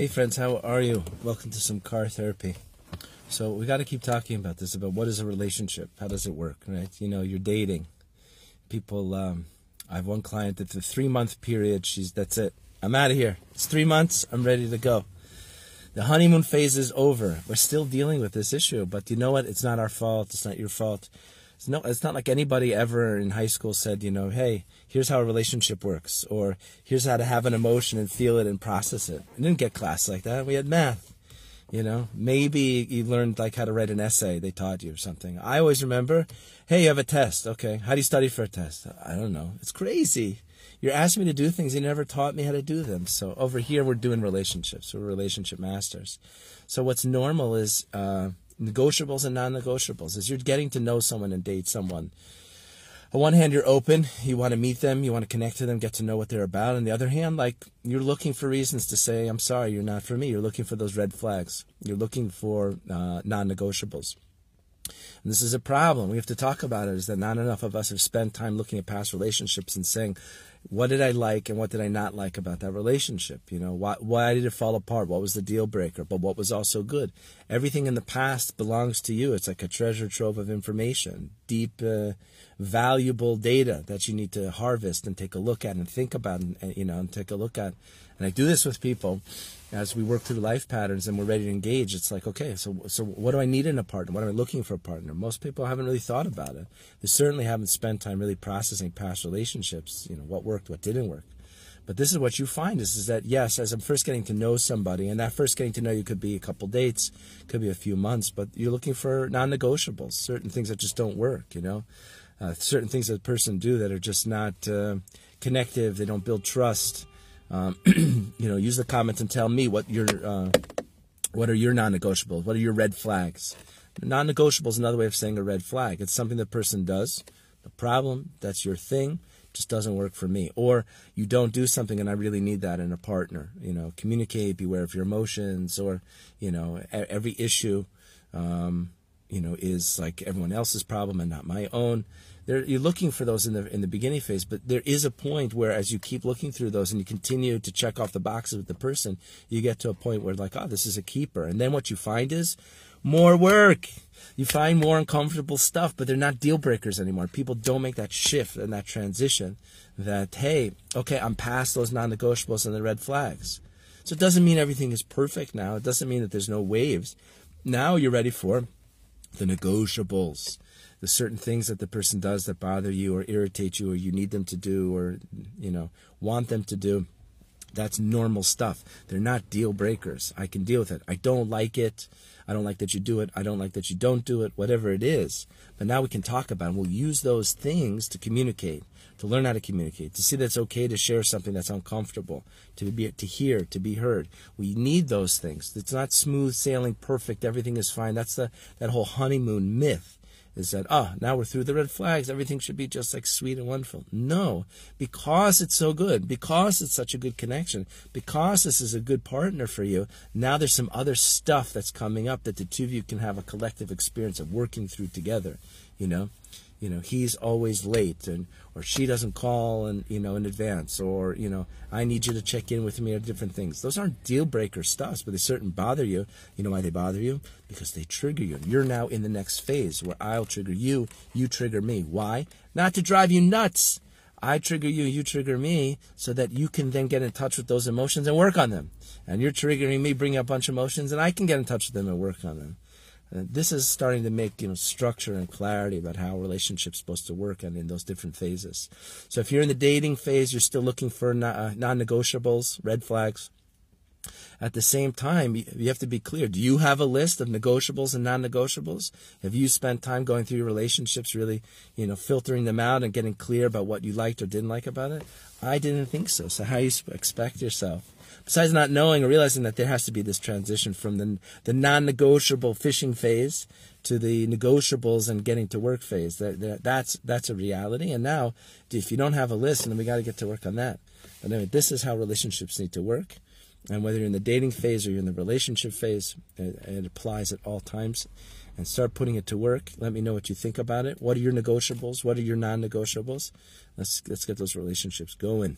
Hey friends, how are you? Welcome to some car therapy. So we got to keep talking about this about what is a relationship? How does it work, right? You know, you're dating. People um, I have one client that the 3 month period, she's that's it. I'm out of here. It's 3 months, I'm ready to go. The honeymoon phase is over. We're still dealing with this issue, but you know what? It's not our fault. It's not your fault. It's no, it's not like anybody ever in high school said, you know, hey, here's how a relationship works, or here's how to have an emotion and feel it and process it. We didn't get class like that. We had math. You know, maybe you learned like how to write an essay. They taught you or something. I always remember, hey, you have a test. Okay, how do you study for a test? I don't know. It's crazy. You're asking me to do things you never taught me how to do them. So over here, we're doing relationships. We're relationship masters. So what's normal is. Uh, negotiables and non-negotiables. As you're getting to know someone and date someone on one hand you're open. You want to meet them. You want to connect to them get to know what they're about. On the other hand like you're looking for reasons to say i'm sorry you're not for me. You're looking for those red flags. You're looking for uh, non-negotiables. And this is a problem. We have to talk about it is that not enough of us have spent time looking at past relationships and saying what did I like and what did I not like about that relationship? You know, why, why did it fall apart? What was the deal breaker? But what was also good? Everything in the past belongs to you. It's like a treasure trove of information, deep, uh, valuable data that you need to harvest and take a look at and think about and, you know, and take a look at. And I do this with people as we work through life patterns and we're ready to engage, it's like, okay, so so what do I need in a partner? What am I looking for a partner? Most people haven't really thought about it. They certainly haven't spent time really processing past relationships. You know, what worked, what didn't work. But this is what you find is, is that yes, as I'm first getting to know somebody, and that first getting to know you could be a couple dates, could be a few months, but you're looking for non-negotiables, certain things that just don't work. You know, uh, certain things that a person do that are just not uh, connective. They don't build trust um, you know, use the comments and tell me what your uh, what are your non-negotiables. What are your red flags? Non-negotiable is another way of saying a red flag. It's something the person does. The problem, that's your thing, just doesn't work for me. Or you don't do something and I really need that in a partner. You know, communicate, beware of your emotions, or, you know, every issue, um, you know, is like everyone else's problem and not my own there, you're looking for those in the in the beginning phase, but there is a point where, as you keep looking through those and you continue to check off the boxes with the person, you get to a point where like, oh, this is a keeper, and then what you find is more work. You find more uncomfortable stuff, but they're not deal breakers anymore. People don't make that shift and that transition. That hey, okay, I'm past those non-negotiables and the red flags. So it doesn't mean everything is perfect now. It doesn't mean that there's no waves. Now you're ready for the negotiables the certain things that the person does that bother you or irritate you or you need them to do or you know want them to do that's normal stuff. They're not deal breakers. I can deal with it. I don't like it. I don't like that you do it. I don't like that you don't do it. Whatever it is. But now we can talk about it. We'll use those things to communicate to learn how to communicate to see that it's okay to share something that's uncomfortable to be to hear to be heard. We need those things. It's not smooth sailing perfect. Everything is fine. That's the that whole honeymoon myth is that, ah, now we're through the red flags, everything should be just like sweet and wonderful. No, because it's so good, because it's such a good connection, because this is a good partner for you, now there's some other stuff that's coming up that the two of you can have a collective experience of working through together, you know? You know he's always late and or she doesn't call and you know in advance or you know I need you to check in with me or different things. Those aren't deal breaker stuffs, but they certainly bother you. You know why they bother you? Because they trigger you. You're now in the next phase where I'll trigger you, you trigger me. Why? Not to drive you nuts. I trigger you, you trigger me, so that you can then get in touch with those emotions and work on them. And you're triggering me, bring up a bunch of emotions, and I can get in touch with them and work on them. Uh, this is starting to make you know structure and clarity about how a relationship's supposed to work and in those different phases. So if you're in the dating phase, you're still looking for uh, non-negotiables, red flags. At the same time, you have to be clear. Do you have a list of negotiables and non-negotiables? Have you spent time going through your relationships, really, you know, filtering them out and getting clear about what you liked or didn't like about it? I didn't think so. So how you expect yourself? Besides not knowing or realizing that there has to be this transition from the the non-negotiable fishing phase to the negotiables and getting to work phase. That, that that's that's a reality. And now, if you don't have a list, then we got to get to work on that. But anyway, this is how relationships need to work. And whether you're in the dating phase or you're in the relationship phase, it, it applies at all times. And start putting it to work. Let me know what you think about it. What are your negotiables? What are your non-negotiables? Let's let's get those relationships going.